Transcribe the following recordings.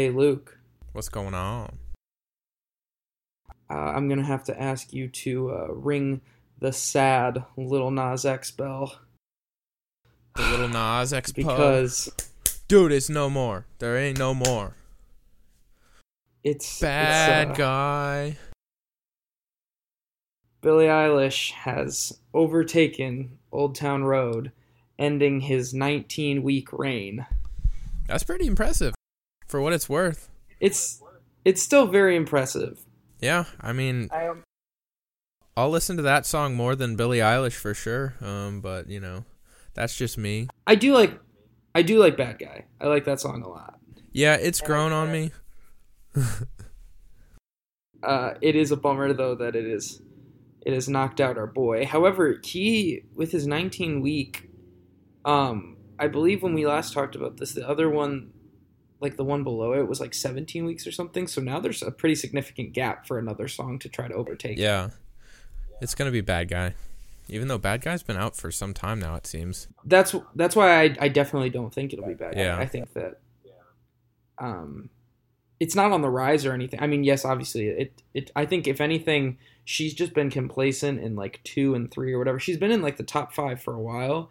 Hey, Luke. What's going on? Uh, I'm gonna have to ask you to uh, ring the sad Little Nas X bell The little Nas X because Dude, it's no more. There ain't no more. it's Bad it's, uh, guy. Billie Eilish has overtaken Old Town Road, ending his 19 week reign. That's pretty impressive for what it's worth. It's it's still very impressive. Yeah, I mean, I am I'll listen to that song more than Billie Eilish for sure. Um, but you know, that's just me. I do like I do like Bad Guy. I like that song a lot. Yeah, it's grown on me. Uh, it is a bummer though that it is it has knocked out our boy. However, he with his 19 week, um, I believe when we last talked about this, the other one, like the one below it, was like 17 weeks or something. So now there's a pretty significant gap for another song to try to overtake. Yeah, it's gonna be Bad Guy. Even though Bad Guy's been out for some time now, it seems. That's that's why I, I definitely don't think it'll be bad. Yeah. I think that um it's not on the rise or anything. I mean, yes, obviously it it I think if anything, she's just been complacent in like 2 and 3 or whatever. She's been in like the top 5 for a while.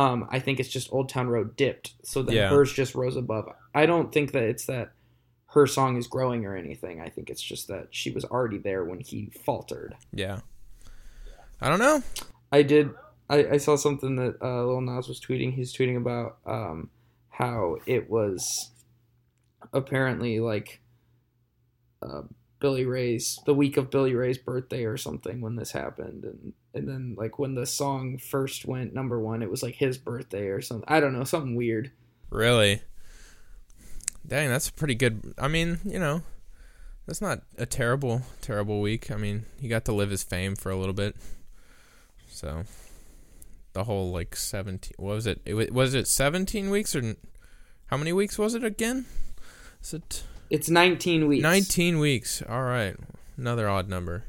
Um I think it's just Old Town Road dipped, so then Yeah. hers just rose above. I don't think that it's that her song is growing or anything. I think it's just that she was already there when he faltered. Yeah. I don't know. I did. I, I saw something that uh, Lil Nas was tweeting. He's tweeting about um, how it was apparently like uh, Billy Ray's the week of Billy Ray's birthday or something when this happened, and and then like when the song first went number one, it was like his birthday or something. I don't know, something weird. Really? Dang, that's a pretty good. I mean, you know, that's not a terrible, terrible week. I mean, he got to live his fame for a little bit. So, the whole like seventeen. What was it? it wa- was it seventeen weeks or how many weeks was it again? Is it It's 19 weeks. nineteen weeks? All right, another odd number.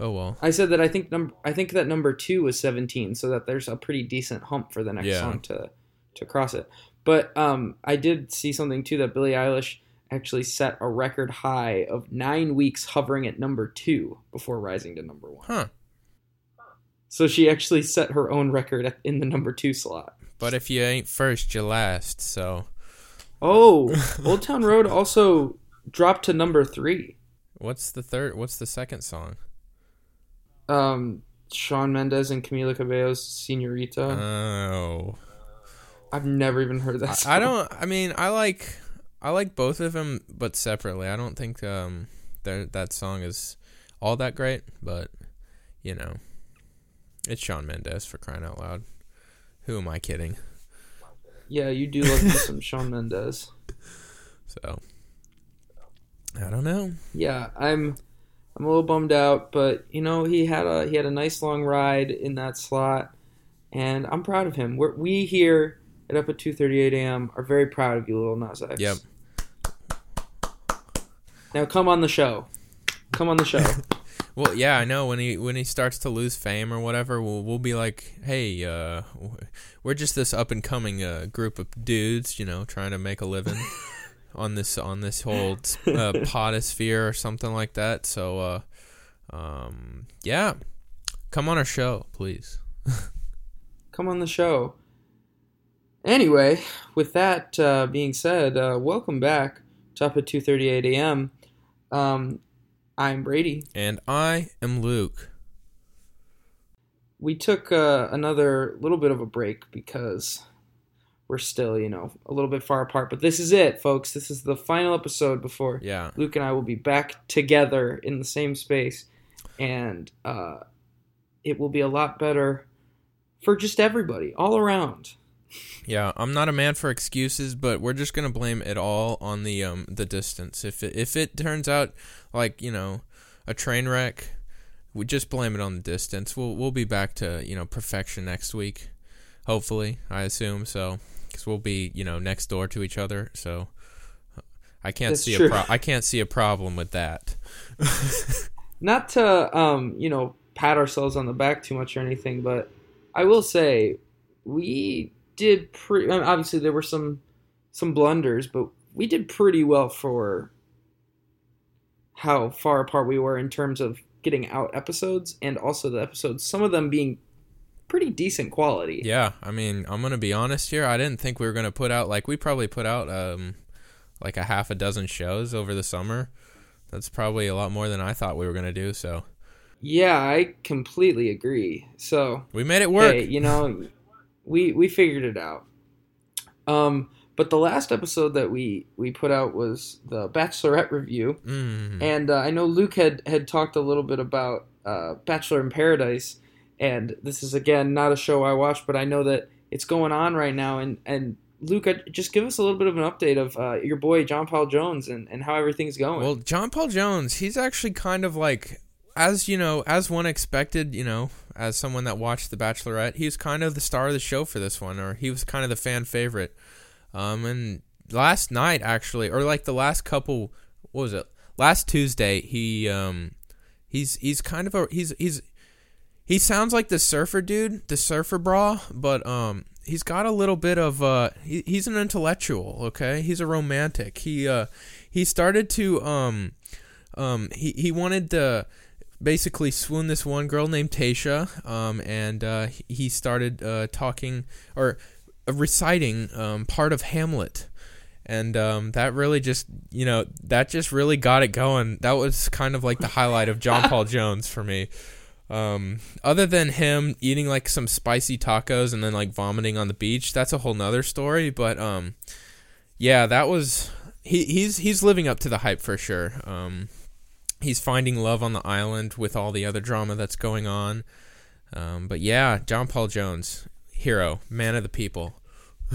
Oh well. I said that I think number I think that number two was seventeen, so that there's a pretty decent hump for the next Yeah. song to to cross it. But um, I did see something too that Billie Eilish actually set a record high of nine weeks hovering at number two before rising to number one. Huh. So she actually set her own record in the number two slot. But if you ain't first, you last. So, Oh, Old Town Road also dropped to number three. what's the third? What's the second song? Um, Shawn Mendes and Camila Cabello's Senorita. Oh. I've never even heard that. I, Song. I don't. I mean, I like I like both of them, but separately. I don't think um that that song is all that great, but you know, it's Shawn Mendes for crying out loud. Who am I kidding? Yeah, you do love some Shawn Mendes. So I don't know. Yeah, I'm I'm a little bummed out, but you know he had a he had a nice long ride in that slot, and I'm proud of him. We're, we here at up at 2:38 a.m. are very proud of you, little Nas X. Yep. Now come on the show. Come on the show. Well, yeah, I know when he when he starts to lose fame or whatever, we'll we'll be like, hey, uh, we're just this up and coming uh, group of dudes, you know, trying to make a living on this on this whole uh, potosphere or something like that. So, uh, um, yeah, come on our show, please. come on the show. Anyway, with that uh, being said, uh, welcome back to up at 2:38 a.m. Um, I'm Brady. And I am Luke. we took uh, another little bit of a break because we're still, you know, a little bit far apart. But this is it, folks. This is the final episode before Yeah, Luke and I will be back together in the same space, and uh, it will be a lot better for just everybody, all around. yeah. I'm not a man for excuses, but we're just gonna blame it all on the um the distance. If it, if it turns out like you know a train wreck, we just blame it on the distance. We'll we'll be back to you know perfection next week, hopefully. I assume so, because we'll be you know next door to each other. So I can't That's see true. a pro- I can't see a problem with that. Not to, um, you know, pat ourselves on the back too much or anything, but I will say we did pretty. I mean, obviously, there were some some blunders, but we did pretty well for how far apart we were in terms of getting out episodes and also the episodes, some of them being pretty decent quality. Yeah, I mean, I'm gonna be honest here. I didn't think we were gonna put out like we probably put out um like a half a dozen shows over the summer. That's probably a lot more than I thought we were gonna do. So Yeah, I completely agree. So we made it work. hey, you know, we we figured it out. Um, but the last episode that we we put out was the Bachelorette review, Mm. and uh, I know Luke had had talked a little bit about uh, Bachelor in Paradise, and this is again not a show I watch, but I know that it's going on right now, and and Luke, just give us a little bit of an update of uh, your boy John Paul Jones and, and how everything's going. Well, John Paul Jones, he's actually kind of like, as you know, as one expected, you know, as someone that watched The Bachelorette, he's kind of the star of the show for this one, or he was kind of the fan favorite. Um, and last night, actually, or like the last couple, what was it? Last Tuesday, he um, he's he's kind of a he's he's he sounds like the surfer dude, the surfer bra, but um, he's got a little bit of uh, he, he's an intellectual. Okay, he's a romantic. He uh, he started to um, um, he he wanted to basically swoon this one girl named Tasha, um, and uh, he- started uh, talking or uh, reciting um, part of Hamlet. And um, that really just, you know, that just really got it going. That was kind of like the highlight of John Paul Jones for me. Um, other than him eating like some spicy tacos and then like vomiting on the beach, that's a whole nother story. But um, yeah, that was he, he's he's living up to the hype for sure. Um, he's finding love on the island with all the other drama that's going on. Um, but yeah, John Paul Jones, hero, man of the people.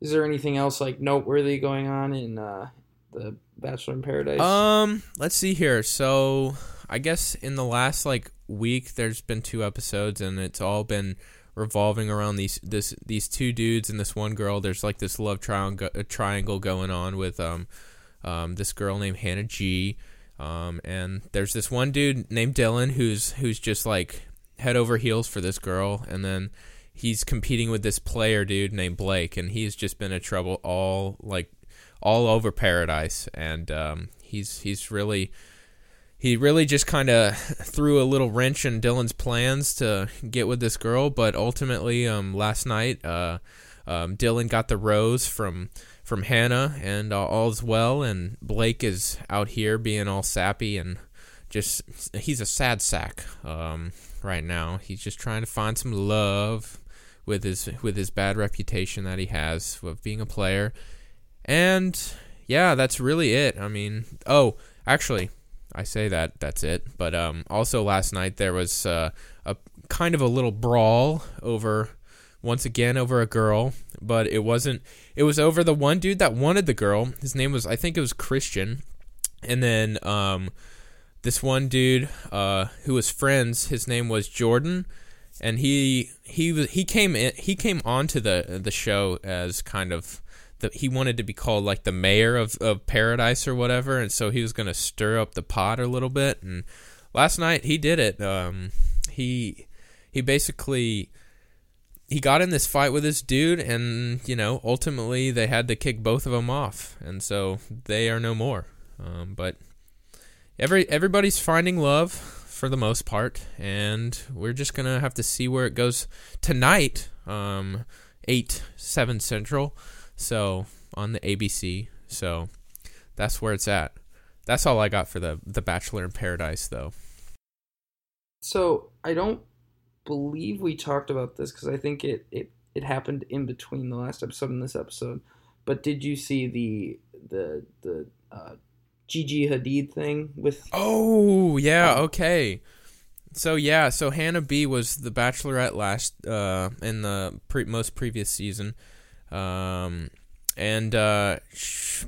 is there anything else like noteworthy going on in uh, the Bachelor in Paradise? Um, let's see here. So, I guess in the last like week, there's been two episodes, and it's all been revolving around these this these two dudes and this one girl. There's like this love triangle triangle going on with um um this girl named Hannah G. Um, and there's this one dude named Dylan who's who's just like head over heels for this girl, and then he's competing with this player dude named Blake, and he's just been in trouble all like all over paradise, and um, he's he's really he really just kind of threw a little wrench in Dylan's plans to get with this girl, but ultimately, um, last night, uh, um, Dylan got the rose from from Hannah, and uh, all's well. And Blake is out here being all sappy and just he's a sad sack um, right now. He's just trying to find some love with his with his bad reputation that he has of being a player. And yeah, that's really it. I mean, oh, actually, I say that that's it. But um, also last night there was uh, a kind of a little brawl over once again over a girl, but it wasn't. It was over the one dude that wanted the girl. His name was I think it was Christian, and then um, this one dude uh, who was friends. His name was Jordan, and he he was he came in he came onto the the show as kind of the, he wanted to be called like the mayor of, of paradise or whatever and so he was going to stir up the pot a little bit and last night he did it. Um, he he basically he got in this fight with this dude and you know ultimately they had to kick both of them off and so they are no more. Um, but every everybody's finding love for the most part and we're just gonna have to see where it goes tonight um, 8 7 central so on the ABC. So that's where it's at. That's all I got for the the Bachelor in Paradise, though. So I don't believe we talked about this because I think it, it it happened in between the last episode and this episode. But did you see the the the uh, Gigi Hadid thing with? Oh yeah, okay. So yeah, so Hannah B was the Bachelorette last uh, in the pre- most previous season, um, and uh,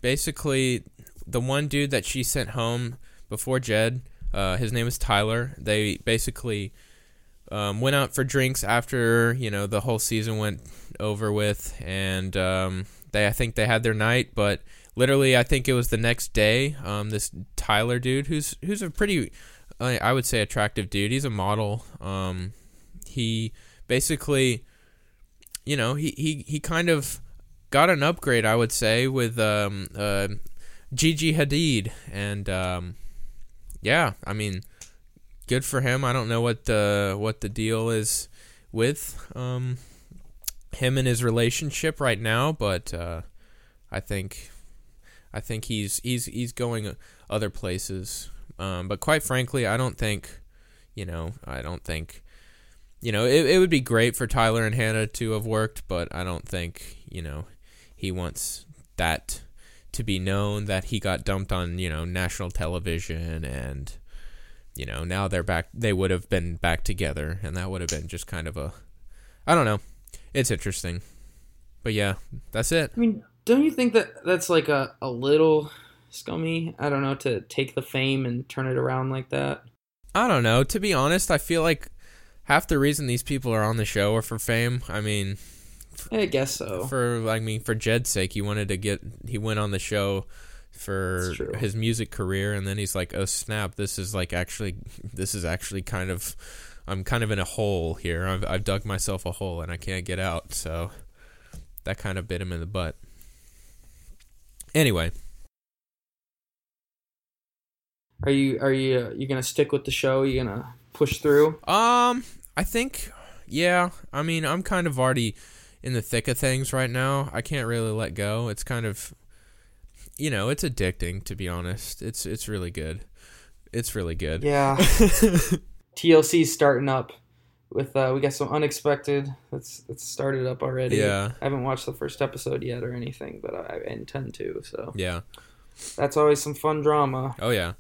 basically the one dude that she sent home before Jed, uh, his name is Tyler. They basically um, went out for drinks after you know the whole season went over with, and um, they I think they had their night, but literally I think it was the next day. Um, this Tyler dude, who's who's a pretty I would say attractive dude. He's a model. Um, he basically, you know, he, he, he kind of got an upgrade, I would say, with um, uh, Gigi Hadid, and um, yeah, I mean, good for him. I don't know what the what the deal is with um, him and his relationship right now, but uh, I think I think he's he's he's going other places. Um, but quite frankly, I don't think, you know, I don't think, you know, it, it would be great for Tyler and Hannah to have worked, but I don't think, you know, he wants that to be known that he got dumped on, you know, national television and, you know, now they're back, they would have been back together and that would have been just kind of a, I don't know. It's interesting. But yeah, that's it. I mean, don't you think that that's like a, a little scummy? I don't know, to take the fame and turn it around like that. I don't know. To be honest, I feel like half the reason these people are on the show are for fame. I mean, I guess so. For I mean, for Jed's sake, he wanted to get he went on the show for his music career, and then he's like, "Oh snap! This is like actually, this is actually kind of, I'm kind of in a hole here. I've I've dug myself a hole and I can't get out." So that kind of bit him in the butt. Anyway, are you are you uh, you gonna stick with the show? Are You gonna push through? Um, I think yeah. I mean, I'm kind of already in the thick of things right now. I can't really let go. It's kind of you know, it's addicting to be honest. It's it's really good. It's really good. Yeah. TLC's starting up with uh we got some unexpected it's it's started up already. Yeah. I haven't watched the first episode yet or anything, but I, I intend to, so. Yeah. That's always some fun drama. Oh yeah.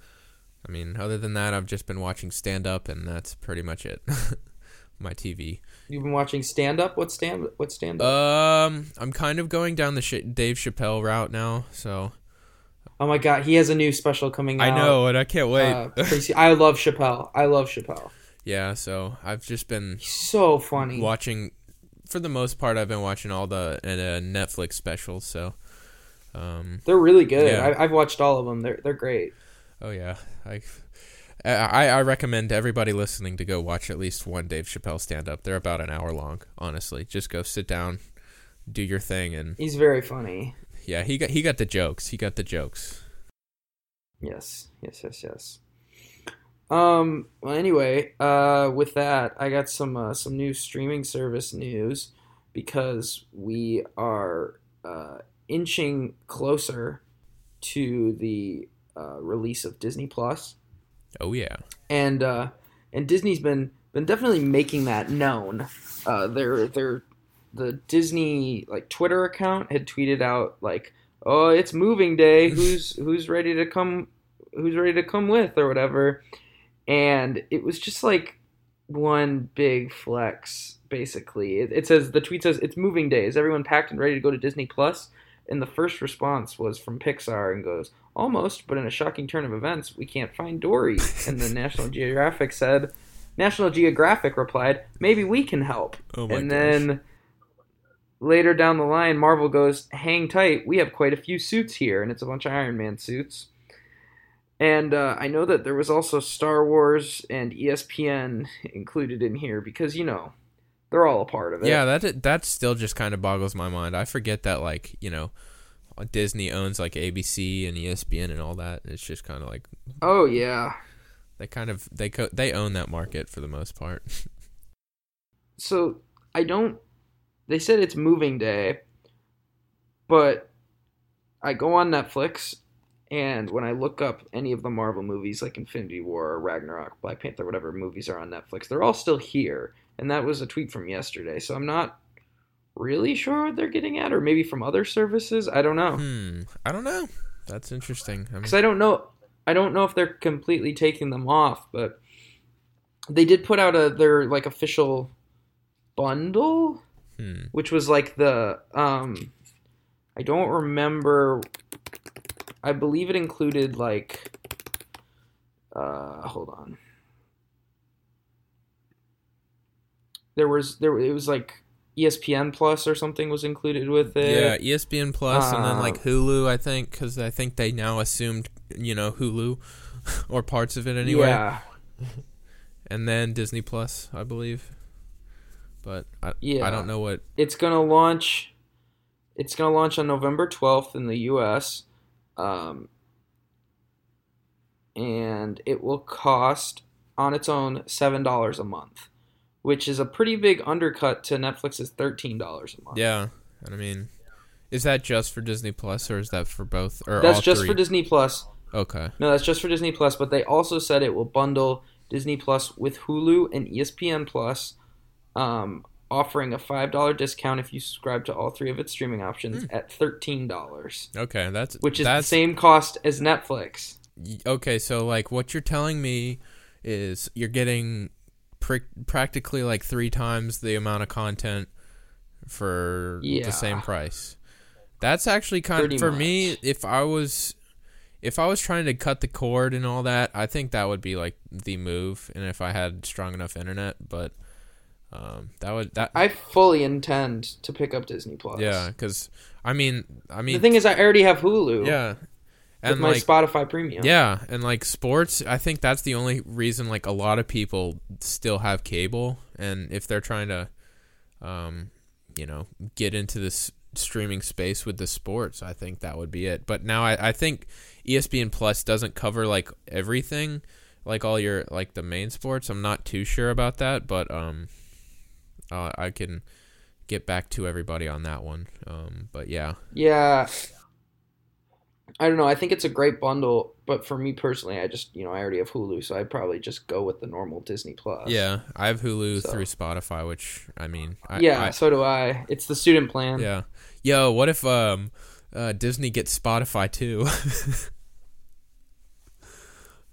I mean, other than that, I've just been watching stand up, and that's pretty much it. My TV. You've been watching stand up. What stand? What stand up? Um, I'm kind of going down the Sh- Dave Chappelle route now. So. Oh my god, he has a new special coming out. I know, and I can't wait. Uh, I love Chappelle. I love Chappelle. Yeah, so I've just been He's so funny watching. For the most part, I've been watching all the uh, Netflix specials. So. Um, they're really good. Yeah. I, I've watched all of them. They're they're great. Oh yeah, I, I I recommend everybody listening to go watch at least one Dave Chappelle stand up. They're about an hour long. Honestly, just go sit down, do your thing, and he's very funny. Yeah, he got he got the jokes. He got the jokes. Yes, yes, yes, yes. Um. Well, anyway, uh, with that, I got some uh, some new streaming service news because we are uh, inching closer to the uh, release of Disney Plus. Oh yeah, and uh, and Disney's been been definitely making that known. Uh, their their the Disney like Twitter account had tweeted out like, "Oh, it's moving day. Who's who's ready to come? Who's ready to come with or whatever?" And it was just like one big flex. Basically, it, it says the tweet says it's moving day. Is everyone packed and ready to go to Disney Plus? And the first response was from Pixar and goes, Almost, but in a shocking turn of events, we can't find Dory. and the National Geographic said, National Geographic replied, Maybe we can help. Oh and gosh. then later down the line, Marvel goes, Hang tight, we have quite a few suits here. And it's a bunch of Iron Man suits. And uh, I know that there was also Star Wars and ESPN included in here because, you know, they're all a part of it. Yeah, that that still just kind of boggles my mind. I forget that like you know, Disney owns like ABC and ESPN and all that. It's just kind of like oh yeah, they kind of they co- they own that market for the most part. so I don't. They said it's moving day, but I go on Netflix and when I look up any of the Marvel movies like Infinity War or Ragnarok, Black Panther, whatever movies are on Netflix, they're all still here and that was a tweet from yesterday. So I'm not really sure what they're getting at, or maybe from other services. I don't know. Hmm. I don't know. That's interesting. Because I, mean... I don't know. I don't know if they're completely taking them off, but they did put out a their like official bundle, hmm. which was like the um, I don't remember. I believe it included like. Uh, hold on. There was there it was like ESPN Plus or something was included with it. Yeah, ESPN Plus, uh, and then like uh, Hulu, I think, because I think they now assumed you know Hulu or parts of it anyway. Yeah. and then Disney Plus, I believe. But I, yeah. I don't know what it's gonna launch. it's going to launch on November 12th in the US. Um, and it will cost on its own $7 a month, which is a pretty big undercut to Netflix's $13 a month. Yeah, and I mean, is that just for Disney Plus or is that for both? Or That's all just three? for Disney Plus. Okay. No, that's just for Disney Plus, but they also said it will bundle Disney Plus with Hulu and ESPN Plus, um, offering a $5 discount if you subscribe to all three of its streaming options Hmm. at $13, Okay, that's which is that's the same cost as Netflix. Okay so like what you're telling me is you're getting pr- practically like three times the amount of content for Yeah. the same price that's actually kind Pretty of for me if i was if i was trying to cut the cord and all that i think that would be like the move and if i had strong enough internet but um that would that I fully intend to pick up Disney Plus. yeah because i mean i mean the thing is, I already have Hulu. yeah and my like Spotify Premium. Yeah, and like sports, I think that's the only reason like a lot of people still have cable, and if they're trying to, um, you know, get into this streaming space with the sports, I think that would be it. But now I, I think ESPN Plus doesn't cover like everything, like all your like the main sports. I'm not too sure about that, but um, uh, I can get back to everybody on that one. Um, but yeah, Yeah. I don't know. I think it's a great bundle, but for me personally, I just you know I already have Hulu, so I'd probably just go with the normal Disney Plus. yeah, I have Hulu So- through Spotify, which I mean, I, yeah. I, so do I. It's the student plan. Yeah. Yo, what if um uh, Disney gets Spotify too?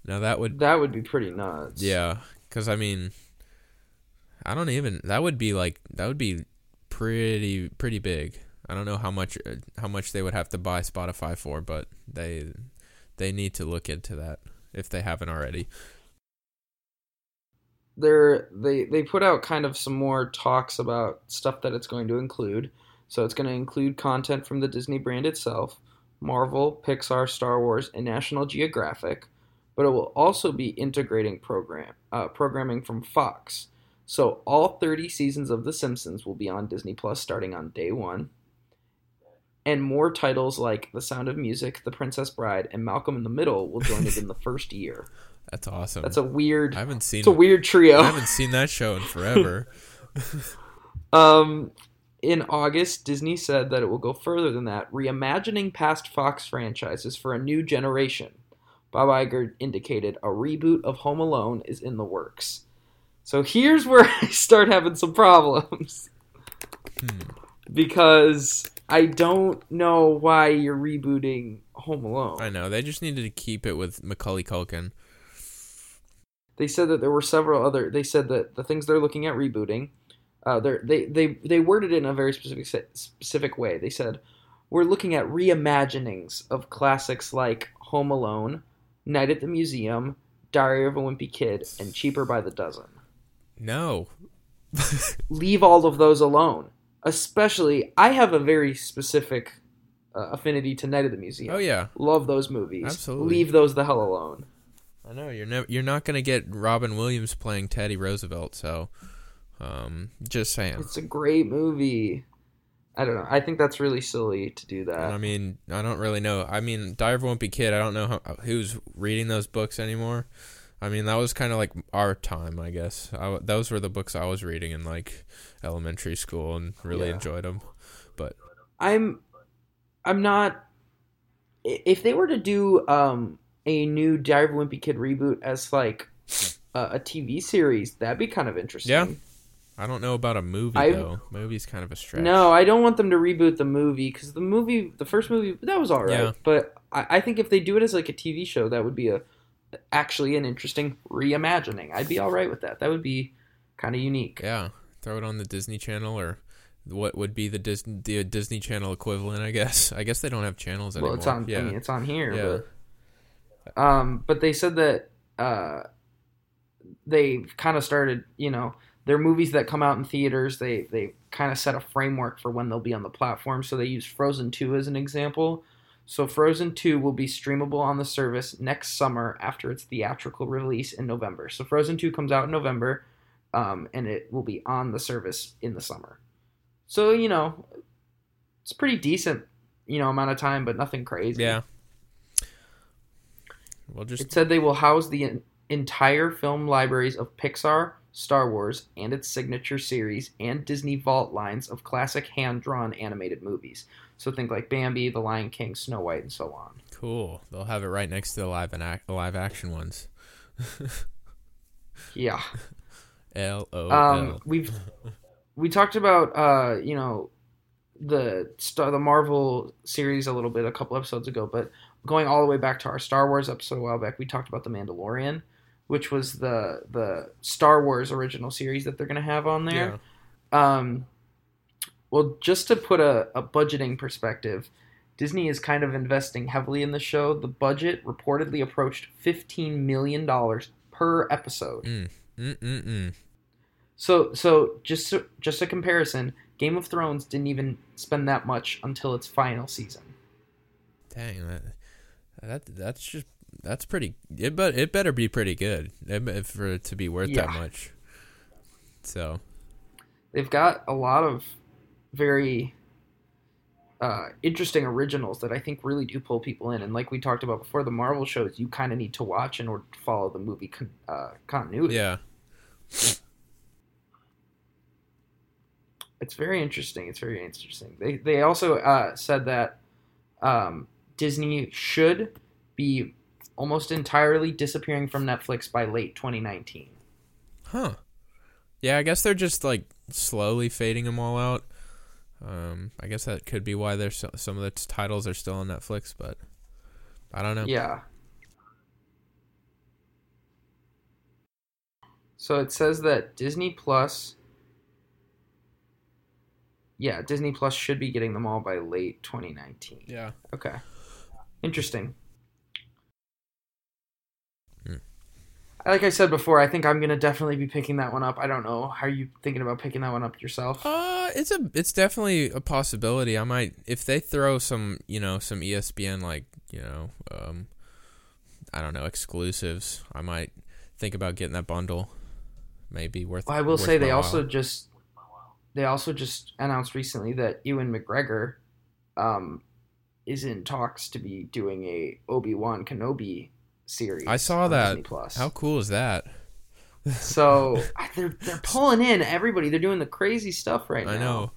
now that would That would be pretty nuts. yeah, cuz I mean I don't even that would be like that would be pretty pretty big. I don't know how much uh, how much they would have to buy Spotify for, but they they need to look into that if they haven't already. They're they they put out kind of some more talks about stuff that it's going to include. So it's going to include content from the Disney brand itself, Marvel, Pixar, Star Wars, and National Geographic, but it will also be integrating program uh, programming from Fox. So all 30 seasons of The Simpsons will be on Disney Plus starting on day 1. And more titles like The Sound of Music, The Princess Bride, and Malcolm in the Middle will join it in the first year. That's awesome. That's a weird I haven't seen it's a weird trio. I haven't seen that show in forever. Um, in August, Disney said that it will go further than that, reimagining past Fox franchises for a new generation. Bob Iger indicated a reboot of Home Alone is in the works. So here's where I start having some problems. Hmm. Because I don't know why you're rebooting Home Alone. I know. They just needed to keep it with Macaulay Culkin. they said that there were several other they said that the things they're looking at rebooting uh, they they they worded it in a very specific specific way they said we're looking at reimaginings of classics like home alone night at the museum diary of a wimpy kid and cheaper by the dozen No. leave all of those alone especially i have a very specific uh, affinity to night at the museum Oh yeah. love those movies Absolutely. leave those the hell alone I know you're never you're not gonna get Robin Williams playing Teddy Roosevelt, so um, just saying. It's a great movie. I don't know. I think that's really silly to do that. I mean, I don't really know. I mean, of a Wimpy Kid. I don't know how, who's reading those books anymore. I mean, that was kind of like our time, I guess. I those were the books I was reading in like elementary school and really Yeah. enjoyed them. But I'm, I'm not. If they were to do um a new Diary of a Wimpy Kid reboot as like a, a TV series, that'd be kind of interesting. Yeah. I don't know about a movie I- though. Movie's kind of a stretch. No, I don't want them to reboot the movie because the movie, the first movie, that was all right. Yeah. But I, I think if they do it as like a TV show, that would be a actually an interesting reimagining. I'd be all right with that. That would be kind of unique. Yeah, throw it on the Disney Channel or what would be the Disney the Disney Channel equivalent, I guess. I guess they don't have channels anymore. Well, it's on. Yeah. I mean, it's on here. Yeah. But, um, but they said that uh, they kind of started. You know, their movies that come out in theaters. They they kind of set a framework for when they'll be on the platform. So they use Frozen Two as an example. So Frozen Two will be streamable on the service next summer after its theatrical release in November. So Frozen Two comes out in November, um, and it will be on the service in the summer. So you know, it's pretty decent, you know, amount of time, but nothing crazy. Yeah. We'll just It said they will house the entire film libraries of Pixar, Star Wars, and its signature series, and Disney Vault lines of classic hand drawn animated movies. So think like Bambi, The Lion King, Snow White, and so on. cool. They'll have it right next to the live and act, live action ones. Yeah. L O Um, we've we talked about uh, you know the star the Marvel series a little bit a couple episodes ago, but going all the way back to our Star Wars episode a while back, we talked about the Mandalorian, which was the the Star Wars original series that they're gonna have on there. Yeah. Um, well, just to put a, a budgeting perspective, Disney is kind of investing heavily in the show. The budget reportedly approached fifteen million dollars per episode. Mm. So, so just so- just a comparison, Game of Thrones didn't even spend that much until its final season. Dang that. That that's just that's pretty. It but it better be pretty good it, for it to be worth that much. So They've got a lot of very uh, interesting originals that I think really do pull people in. And like we talked about before, the Marvel shows you kind of need to watch in order to follow the movie con- uh, continuity. yeah. it's very interesting. It's very interesting. They they also uh, said that um, Disney should be almost entirely disappearing from Netflix by late 2019. Huh. Yeah, I guess they're just like slowly fading them all out. Um, I guess that could be why there's so, some of the t- titles are still on Netflix, but I don't know. Yeah. So it says that Disney Plus. Yeah, Disney Plus should be getting them all by late 2019. Yeah. Okay. Interesting. Hmm. Like I said before, I think I'm gonna definitely be picking that one up. I don't know. How are you thinking about picking that one up yourself? Uh, it's a it's definitely a possibility. I might if they throw some you know some ESPN like you know um I don't know exclusives. I might think about getting that bundle. Maybe worth. Well, I will worth say they also just they also just announced recently that Ewan McGregor um, is in talks to be doing a Obi Wan Kenobi series. I saw that. Disney Plus. How cool is that? So they're they're pulling in everybody. They're doing the crazy stuff right now. I know.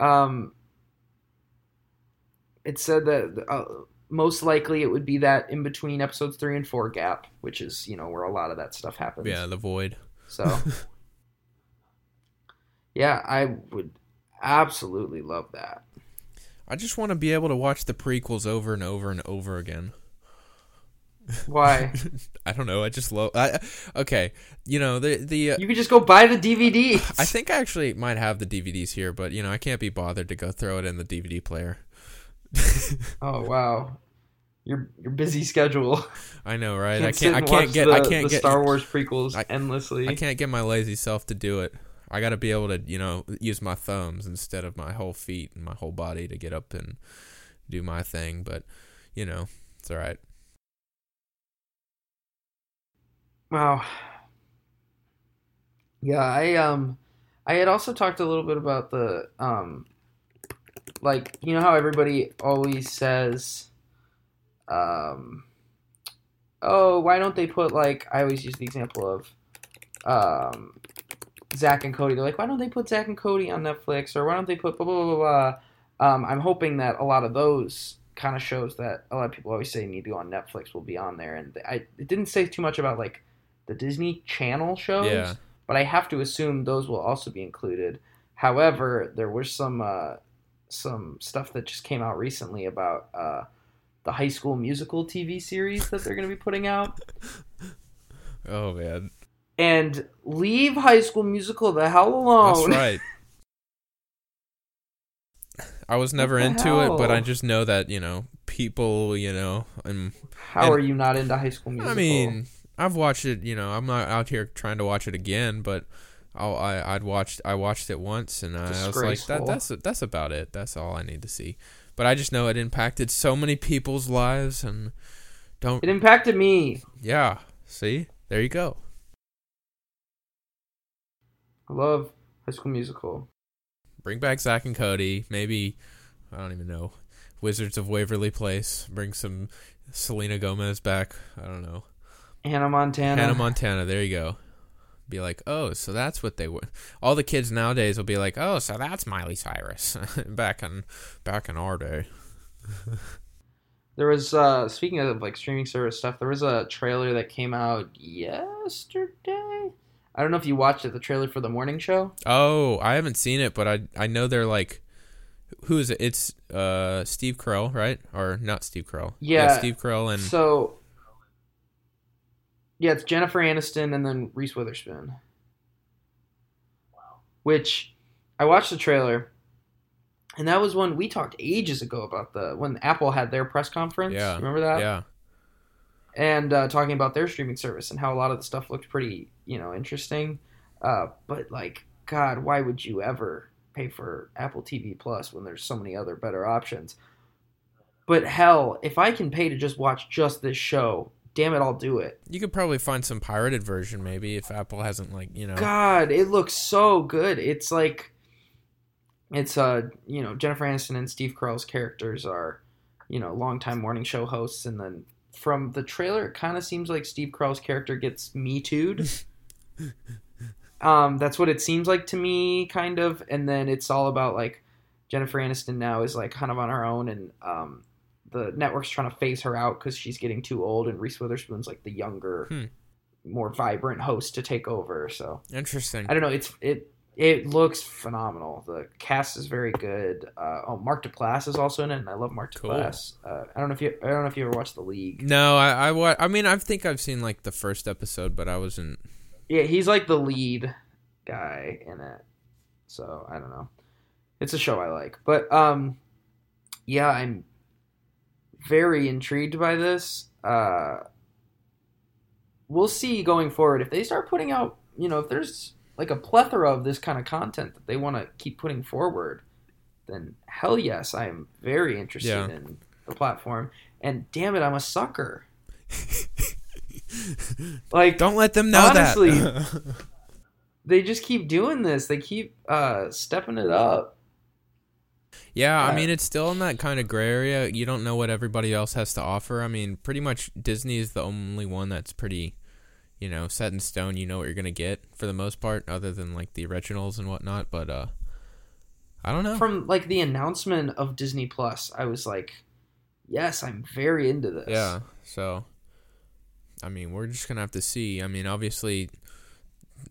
Um, it said that uh, most likely it would be that in between episodes three and four gap, which is you know where a lot of that stuff happens. Yeah, the void. So, yeah, I would absolutely love that. I just want to be able to watch the prequels over and over and over again. Why? I don't know. I just love. I okay. You know the the. Uh, you could just go buy the DVD. I think I actually might have the DVDs here, but you know I can't be bothered to go throw it in the DVD player. oh wow, your your busy schedule. I know, right? Can't I can't. I can't get. the, I can't the get. Star Wars prequels I- endlessly. I can't get my lazy self to do it. I got to be able to, you know, use my thumbs instead of my whole feet and my whole body to get up and do my thing. But, you know, it's all right. Wow. Yeah, I um I had also talked a little bit about the um like you know how everybody always says um oh why don't they put like I always use the example of um Zack and Cody. They're like why don't they put Zack and Cody on Netflix? or why don't they put blah blah blah blah, um I'm hoping that a lot of those kind of shows that a lot of people always say need to go on Netflix will be on there. And I it didn't say too much about like the Disney Channel shows Yeah. but I have to assume those will also be included. However, there was some uh, some stuff that just came out recently about uh, the High School Musical TV series that they're going to be putting out, Oh, man. and leave High School Musical the hell alone. That's right. I was never into it, but I just know that, you know, people, you know, and How And- are you not into High School Musical? I mean, I've watched it. You know, I'm not out here trying to watch it again, but I'll, I I'd watched I watched it once, and I, I was like, that that's that's about it. That's all I need to see. But I just know it impacted so many people's lives, and don't it impacted me. yeah. See, there you go. I love High School Musical. bring back Zack and Cody. Maybe I don't even know. Wizards of Waverly Place. Bring some Selena Gomez back. I don't know. Hannah Montana. Hannah Montana. There you go. Be like, oh, so that's what they were. All the kids nowadays will be like, oh, so that's Miley Cyrus back in back in our day. There was uh speaking of like streaming service stuff, there was a trailer that came out yesterday. I don't know if you watched it, the trailer for the morning show. Oh, I haven't seen it, but I I know they're like, who is it? It's uh Steve Carell, right? Or not Steve Carell? Yeah. Steve Carell and So Yeah, it's Jennifer Aniston and then Reese Witherspoon. Wow. Which I watched the trailer and that was one we talked ages ago about the when Apple had their press conference. Yeah. Remember that? yeah, and uh, talking about their streaming service and how a lot of the stuff looked pretty, you know, interesting. Uh, but like, God, why would you ever pay for Apple TV Plus when there's so many other better options? But hell, if I can pay to just watch just this show, damn it, I'll do it. you could probably find some pirated version maybe if Apple hasn't like you know. God, it looks so good. It's like, it's uh, you know, Jennifer Aniston and Steve Carell's characters are, you know, longtime morning show hosts, and then from the trailer, it kind of seems like Steve Carell's character gets me too'd. um, that's what it seems like to me, kind of, and then it's all about like Jennifer Aniston now is like kind of on her own, and um, the network's trying to phase her out because she's getting too old, and Reese Witherspoon's like the younger, Hmm. more vibrant host to take over. So Interesting. I don't know. It's it it looks phenomenal. The cast is very good. Uh, oh, Mark Duplass is also in it, and I love Mark Cool. Duplass. Uh, I don't know if you I don't know if you ever watched The League. No, I I wa- I mean I think I've seen like the first episode, but I wasn't. Yeah, he's like the lead guy in it. So I don't know. It's a show I like, but um, yeah, I'm very intrigued by this. Uh, we'll see going forward if they start putting out. You know, if there's like a plethora of this kind of content that they want to keep putting forward, then hell yes, I am very interested Yeah. in the platform. And damn it, I'm a sucker. Like Don't let them know Honestly, that. they just keep doing this. They keep uh, stepping it up. Yeah, I mean it's still in that kind of gray area. You don't know what everybody else has to offer. I mean, pretty much Disney is the only one that's pretty, you know, set in stone. You know what you're gonna get for the most part, other than like the originals and whatnot. But uh, I don't know. From like the announcement of Disney Plus, I was like, "Yes, I'm very into this." Yeah. So, I mean, we're just gonna have to see. I mean, obviously,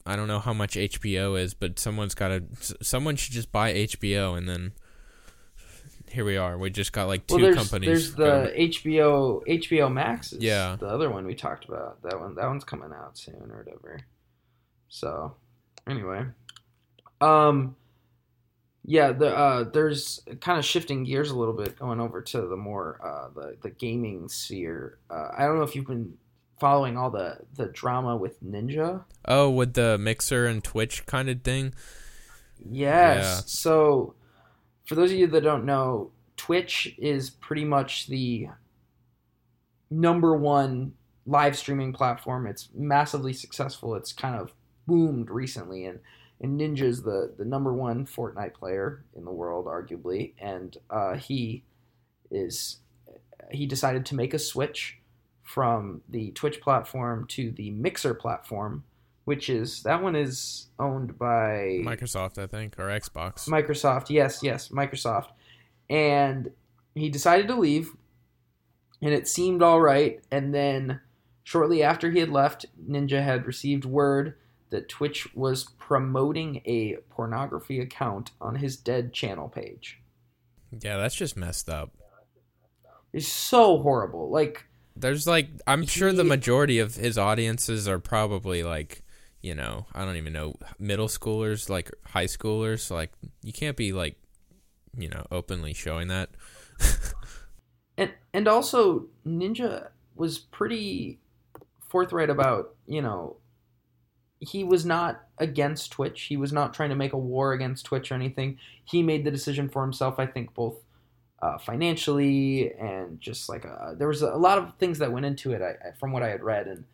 I don't know how much HBO is, but someone's got to. Someone should just buy HBO, and then here we are. We just got like two Well, there's companies. there's the HBO HBO Max. Yeah. The other one we talked about. That one. That one's coming out soon or whatever. So, anyway, um, yeah. The uh, there's kind of shifting gears a little bit, going over to the more uh the the gaming sphere. Uh, I don't know if you've been following all the the drama with Ninja. oh, with the Mixer and Twitch kind of thing. Yes. Yeah. So, for those of you that don't know, Twitch is pretty much the number one live streaming platform. It's massively successful. It's kind of boomed recently, and and Ninja's the the number one Fortnite player in the world, arguably, and uh, he is he decided to make a switch from the Twitch platform to the Mixer platform, which is that one is owned by Microsoft, I think, or Xbox. Microsoft. Yes, yes, Microsoft. And he decided to leave, and it seemed all right. And then shortly after he had left, Ninja had received word that Twitch was promoting a pornography account on his dead channel page. yeah, that's just messed up. It's so horrible. Like, There's like, I'm sure the majority of his audiences are probably like, you know, I don't even know, middle schoolers, like high schoolers. Like, you can't be like, you know, openly showing that. and and also Ninja was pretty forthright about you know he was not against Twitch. He was not trying to make a war against Twitch or anything. He made the decision for himself. I think both uh, financially and just like uh there was a lot of things that went into it. I, from what I had read, and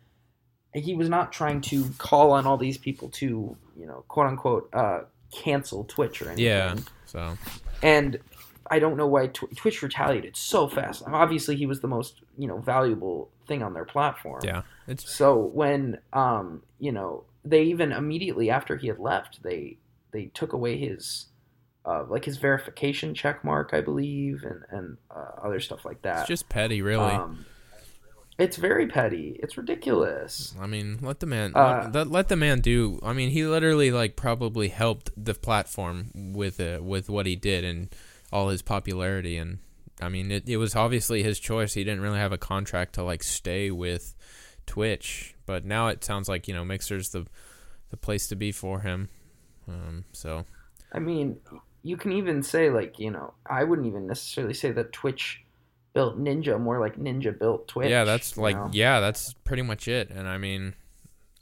he was not trying to call on all these people to you know quote unquote uh, cancel Twitch or anything. Yeah. So And I don't know why Tw- Twitch retaliated so fast. Obviously, he was the most you know valuable thing on their platform. yeah, it's So when um you know they even immediately after he had left they they took away his uh, like his verification check mark I believe and and uh, other stuff like that. it's just petty, really. Um, it's very petty. It's ridiculous. I mean, let the man Uh, let, let the man do. I mean, he literally like probably helped the platform with uh, with what he did and all his popularity. And I mean, it, it was obviously his choice. He didn't really have a contract to like stay with Twitch, but now it sounds like you know Mixer's the the place to be for him. Um, so I mean, you can even say like you know I wouldn't even necessarily say that Twitch built Ninja, more like Ninja built Twitch. yeah, that's like know? yeah, that's pretty much it. And I mean,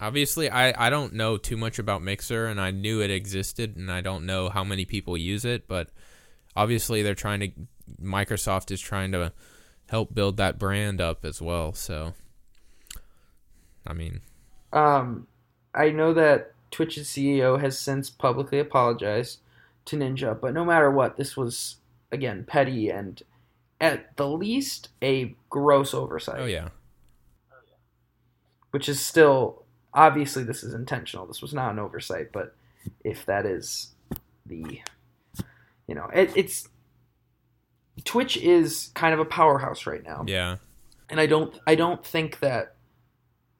obviously, I I don't know too much about Mixer, and I knew it existed, and I don't know how many people use it, but obviously, they're trying to. Microsoft is trying to help build that brand up as well. So, I mean, Um, I know that Twitch's CEO has since publicly apologized to Ninja, but no matter what, this was again petty and at the least a gross oversight. oh yeah, Which is still obviously this is intentional. This was not an oversight, but if that is the you know, it, it's Twitch is kind of a powerhouse right now yeah, and I don't I don't think that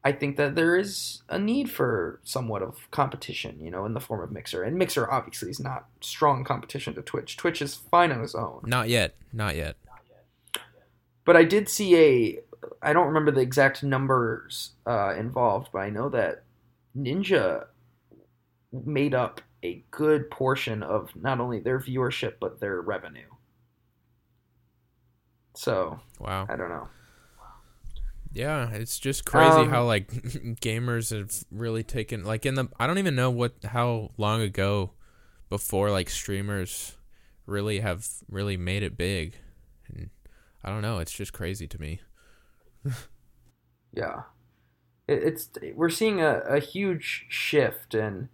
I think that there is a need for somewhat of competition, you know, in the form of Mixer. And Mixer obviously is not strong competition to Twitch. Twitch is fine on its own. not yet, not yet. But I did see a I don't remember the exact numbers uh, involved, but I know that Ninja made up a good portion of not only their viewership but their revenue. So Wow. I don't know. Yeah, it's just crazy Um, how like gamers have really taken like in the I don't even know what how long ago before like streamers really have really made it big. I don't know, it's just crazy to me. Yeah, it, it's we're seeing a, a huge shift and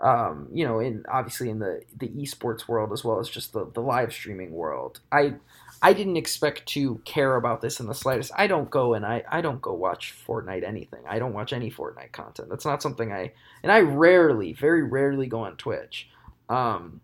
um, you know, in obviously in the the esports world as well as just the the live streaming world. I I didn't expect to care about this in the slightest. I don't go and I I don't go watch Fortnite anything. I don't watch any Fortnite content. That's not something I and I rarely, very rarely go on Twitch. Um,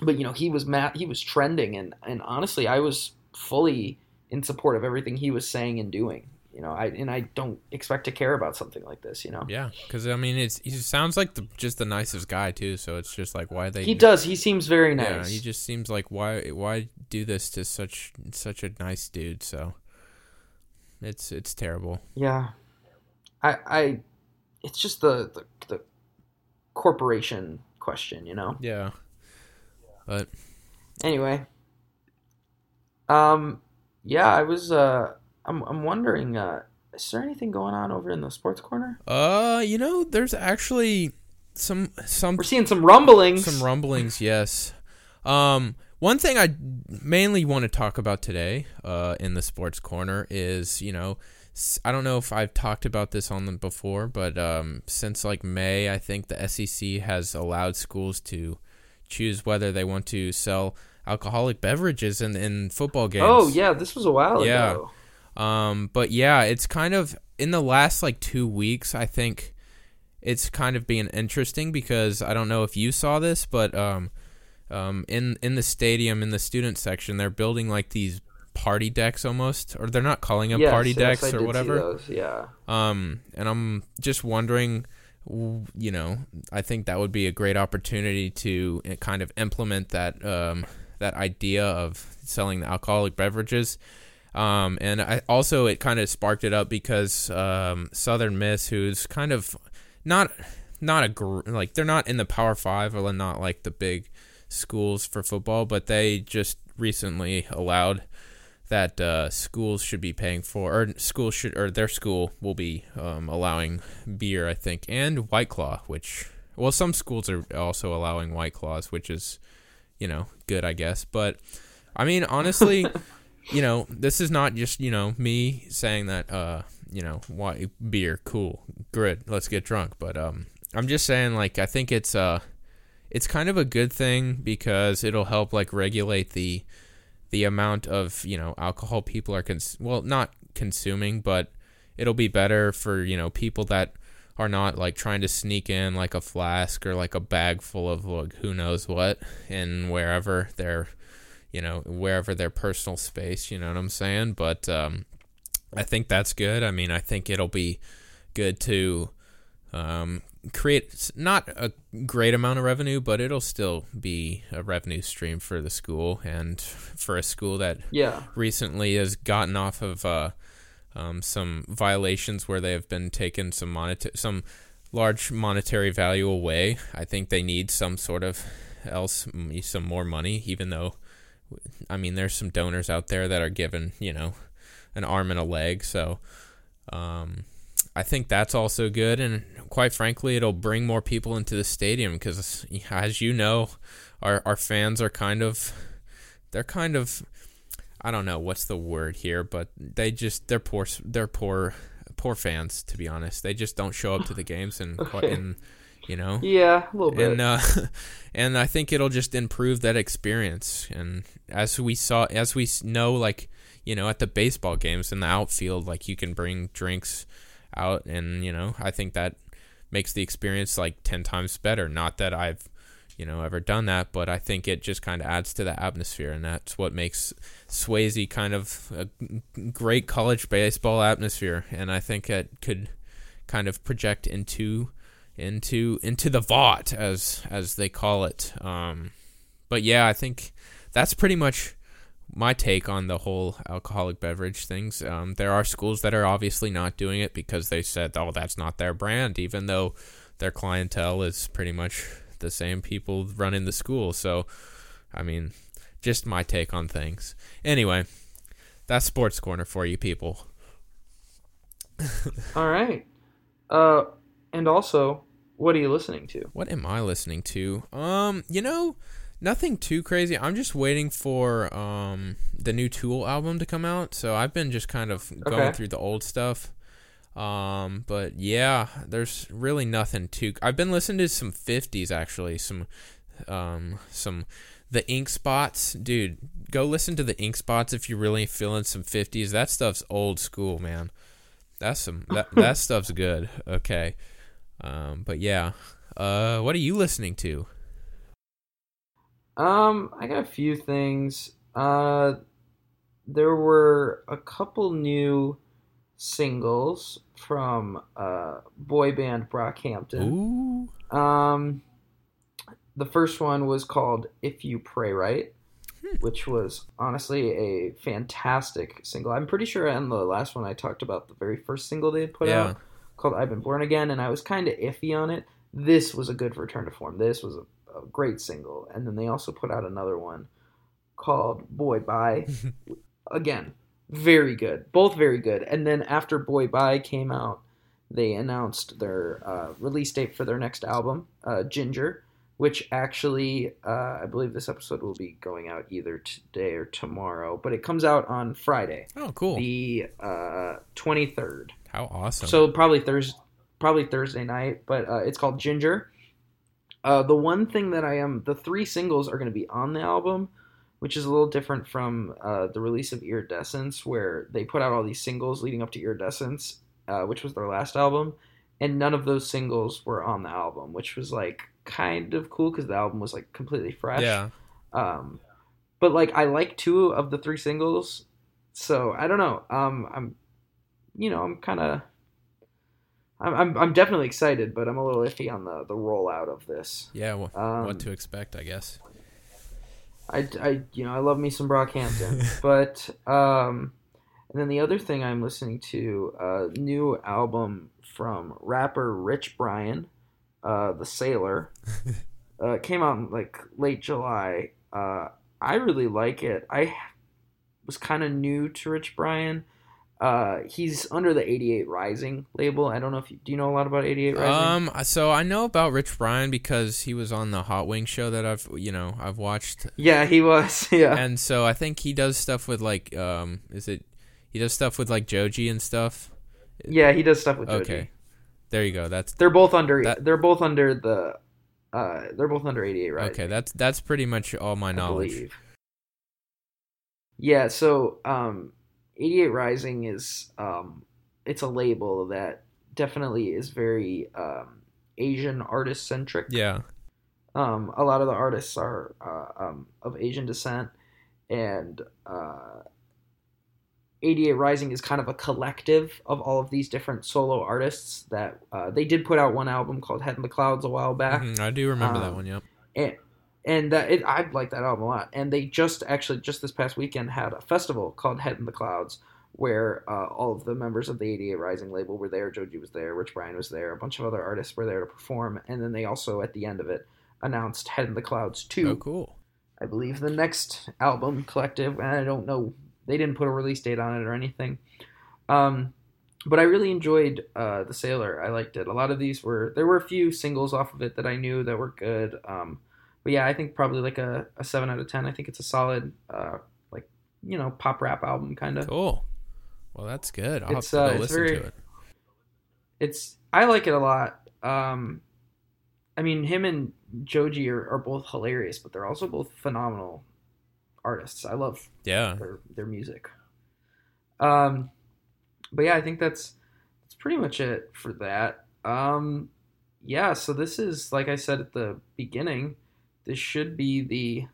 but you know, he was Matt. He was trending, and and honestly, I was fully in support of everything he was saying and doing. You know, I and I don't expect to care about something like this. You know, Yeah, cuz I mean it's he sounds like the, just the nicest guy too, so it's just like why they he does. He seems very Yeah, nice. he just seems like why why do this to such such a nice dude, so it's it's terrible. Yeah, I, I, it's just the, the the corporation question, you know. Yeah. But Anyway, um, yeah, I was uh, I'm I'm wondering, uh, is there anything going on over in the sports corner? Uh, you know, there's actually some some We're seeing some rumblings. some rumblings. Yes. Um, one thing I mainly want to talk about today, uh, in the sports corner is you know, I don't know if I've talked about this on them before, but um, since like May, I think the SEC has allowed schools to choose whether they want to sell alcoholic beverages in in football games. Oh yeah, this was a while Yeah. ago. Um, but yeah, it's kind of in the last like two weeks. I think it's kind of being interesting because I don't know if you saw this, but um, um, in in the stadium in the student section, they're building like these party decks almost, or they're not calling them Yes, party yes, decks I or whatever. those, Yeah. Um, and I'm just wondering, you know, I think that would be a great opportunity to uh, kind of implement that um, that idea of selling the alcoholic beverages. Um, and I also it kind of sparked it up because um, Southern Miss, who's kind of not not a gr- like they're not in the Power Five or not like the big schools for football, but they just recently allowed that uh, schools should be paying for, or schools should, or their school will be um, allowing beer, I think, and White Claw, which, well, some schools are also allowing White Claws, which is, you know, good, I guess. But, I mean, honestly, you know, this is not just, you know, me saying that, uh, you know, why beer, cool, good, let's get drunk. But, um, I'm just saying, like, I think it's, uh, it's kind of a good thing because it'll help like regulate the the amount of you know alcohol people are cons- well not consuming, but it'll be better for you know people that are not like trying to sneak in like a flask or like a bag full of like who knows what in wherever their you know wherever their personal space you know what i'm saying but um i think that's good i mean i think it'll be good to um create not a great amount of revenue but it'll still be a revenue stream for the school and for a school that Yeah. recently has gotten off of uh, um, some violations where they have been taken some monetary some large monetary value away. I think they need some sort of else some more money, even though I mean there's some donors out there that are given you know an arm and a leg. So um, I think that's also good, and quite frankly, it'll bring more people into the stadium because, as you know, our our fans are kind of they're kind of I don't know what's the word here, but they just they're poor they're poor poor fans to be honest. They just don't show up to the games and Okay. and you know Yeah, a little bit. and uh, and I think it'll just improve that experience. And as we saw, as we know, like you know, at the baseball games in the outfield, like you can bring drinks out, and you know, I think that makes the experience like ten times better. Not that I've you know ever done that, but I think it just kind of adds to the atmosphere, and that's what makes Swayze kind of a great college baseball atmosphere. And I think it could kind of project into into into the Vaught as as they call it um but yeah i think that's pretty much my take on the whole alcoholic beverage things um there are schools that are obviously not doing it because they said oh that's not their brand even though their clientele is pretty much the same people running the school so i mean just my take on things anyway that's sports corner for you people All right. Uh, and also, what are you listening to? What am I listening to? Um, you know, nothing too crazy. I'm just waiting for um the new Tool album to come out. So I've been just kind of going Okay. through the old stuff. Um, but yeah, there's really nothing too. I've been listening to some 50s actually, some um some the Ink Spots, dude. Go listen to the Ink Spots if you're really feeling some 50s. That stuff's old school, man. That's some that that stuff's good. Okay. Um, but yeah. Uh, what are you listening to? Um, I got a few things. Uh, there were a couple new singles from uh boy band Brockhampton. Ooh. Um, the first one was called "If You Pray Right," Hmm. which was honestly a fantastic single. I'm pretty sure on the last one I talked about the very first single they put Yeah. out called "I've Been Born Again," and I was kind of iffy on it. This was a good return to form. This was a, a great single, and then they also put out another one called "Boy Bye." Again, very good. Both very good. And then after Boy Bye came out, they announced their uh, release date for their next album, uh, Ginger, which actually, uh, I believe this episode will be going out either today or tomorrow, but it comes out on Friday, Oh, cool. the uh, 23rd. How awesome. So probably Thursday, probably Thursday night, but uh, it's called Ginger. Uh, the one thing that I am, the three singles are going to be on the album, which is a little different from uh, the release of Iridescence, where they put out all these singles leading up to Iridescence, uh, which was their last album, and none of those singles were on the album, which was like kind of cool because the album was like completely fresh. yeah. Um, but like I like two of the three singles, so I don't know. Um, I'm, you know, I'm kind of, I'm, I'm I'm definitely excited, but I'm a little iffy on the the rollout of this. Yeah. Well, Um, what to expect, I guess. I, I you know I love me some Brockhampton, but um, and then the other thing I'm listening to a new album from rapper Rich Brian, uh, the Sailor, uh, came out in like late July. Uh, I really like it. I was kind of new to Rich Brian. Uh, he's under the 88 Rising label. I don't know if you do you know a lot about 88 Rising. Um. So I know about Rich Brian because he was on the Hot Wing show that I've you know I've watched, yeah, he was. Yeah. and so I think he does stuff with like um. Is it? He does stuff with like Joji and stuff. yeah, he does stuff with Joji. Okay. There you go. That's They're both under. That- they're both under the Uh, they're both under 88 Rising. Okay, that's that's pretty much all my I knowledge. believe. Yeah, so um, 88 Rising is um, it's a label that definitely is very um, Asian artist centric. Yeah. Um, a lot of the artists are uh, um, of Asian descent, and uh, 88 Rising is kind of a collective of all of these different solo artists that uh, they did put out one album called Head in the Clouds a while back Mhm, I do remember that Um, one. Yep. and and that it, I like that album a lot. And they just actually just this past weekend had a festival called Head in the Clouds, where uh, all of the members of the 88 Rising label were there. Joji was there, Rich Brian was there, a bunch of other artists were there to perform, and then they also at the end of it announced Head in the Clouds two. Oh, cool. I believe the next album collective, and I don't know, they didn't put a release date on it or anything. Um, but I really enjoyed uh, the Sailor. I liked it. A lot of these were there were a few singles off of it that I knew that were good. Um, but yeah, I think probably like a, a seven out of ten. I think it's a solid, uh, like you know, pop rap album kind of. Cool. Well, that's good. I'll It's, have uh, to go listen very- to it. It's I like it a lot. Um, I mean, him and Joji are, are both hilarious, but they're also both phenomenal artists. I love Yeah. their their music. Um, but yeah, I think that's that's pretty much it for that. Um, yeah, so this is like I said at the beginning, this should be the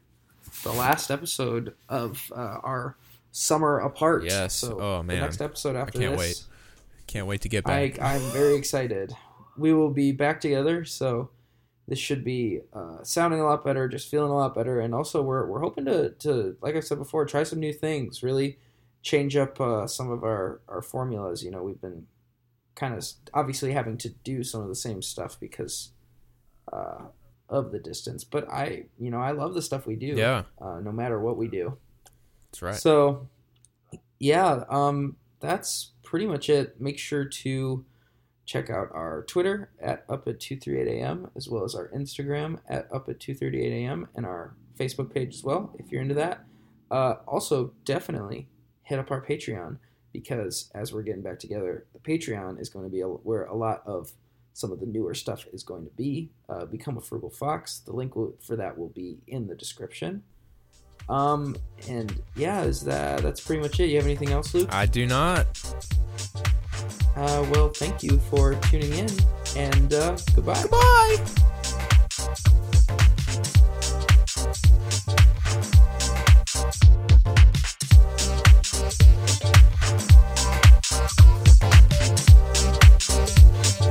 the last episode of uh, our summer apart. Yes. So Oh, man. the next episode after I can't this, wait. Can't wait to get I back. I'm very excited. We will be back together, so this should be uh, sounding a lot better, just feeling a lot better, and also we're we're hoping to to like I said before, try some new things, really change up uh, some of our our formulas. You know, we've been kind of obviously having to do some of the same stuff because uh, of the distance, but I you know I love the stuff we do. yeah, Uh, no matter what we do. that's right. So, yeah, um, that's pretty much it. Make sure to check out our Twitter at up at 238 a.m. as well as our Instagram at up at 238 a.m. and our Facebook page as well if you're into that. Uh, also, definitely hit up our Patreon because as we're getting back together, the Patreon is going to be a, where a lot of some of the newer stuff is going to be. Uh, Become a Frugal Fox. The link for that will be in the description. Um, and yeah, is that that's pretty much it. You have anything else, Luke? I do not. Uh, well, thank you for tuning in, and uh, goodbye. Goodbye.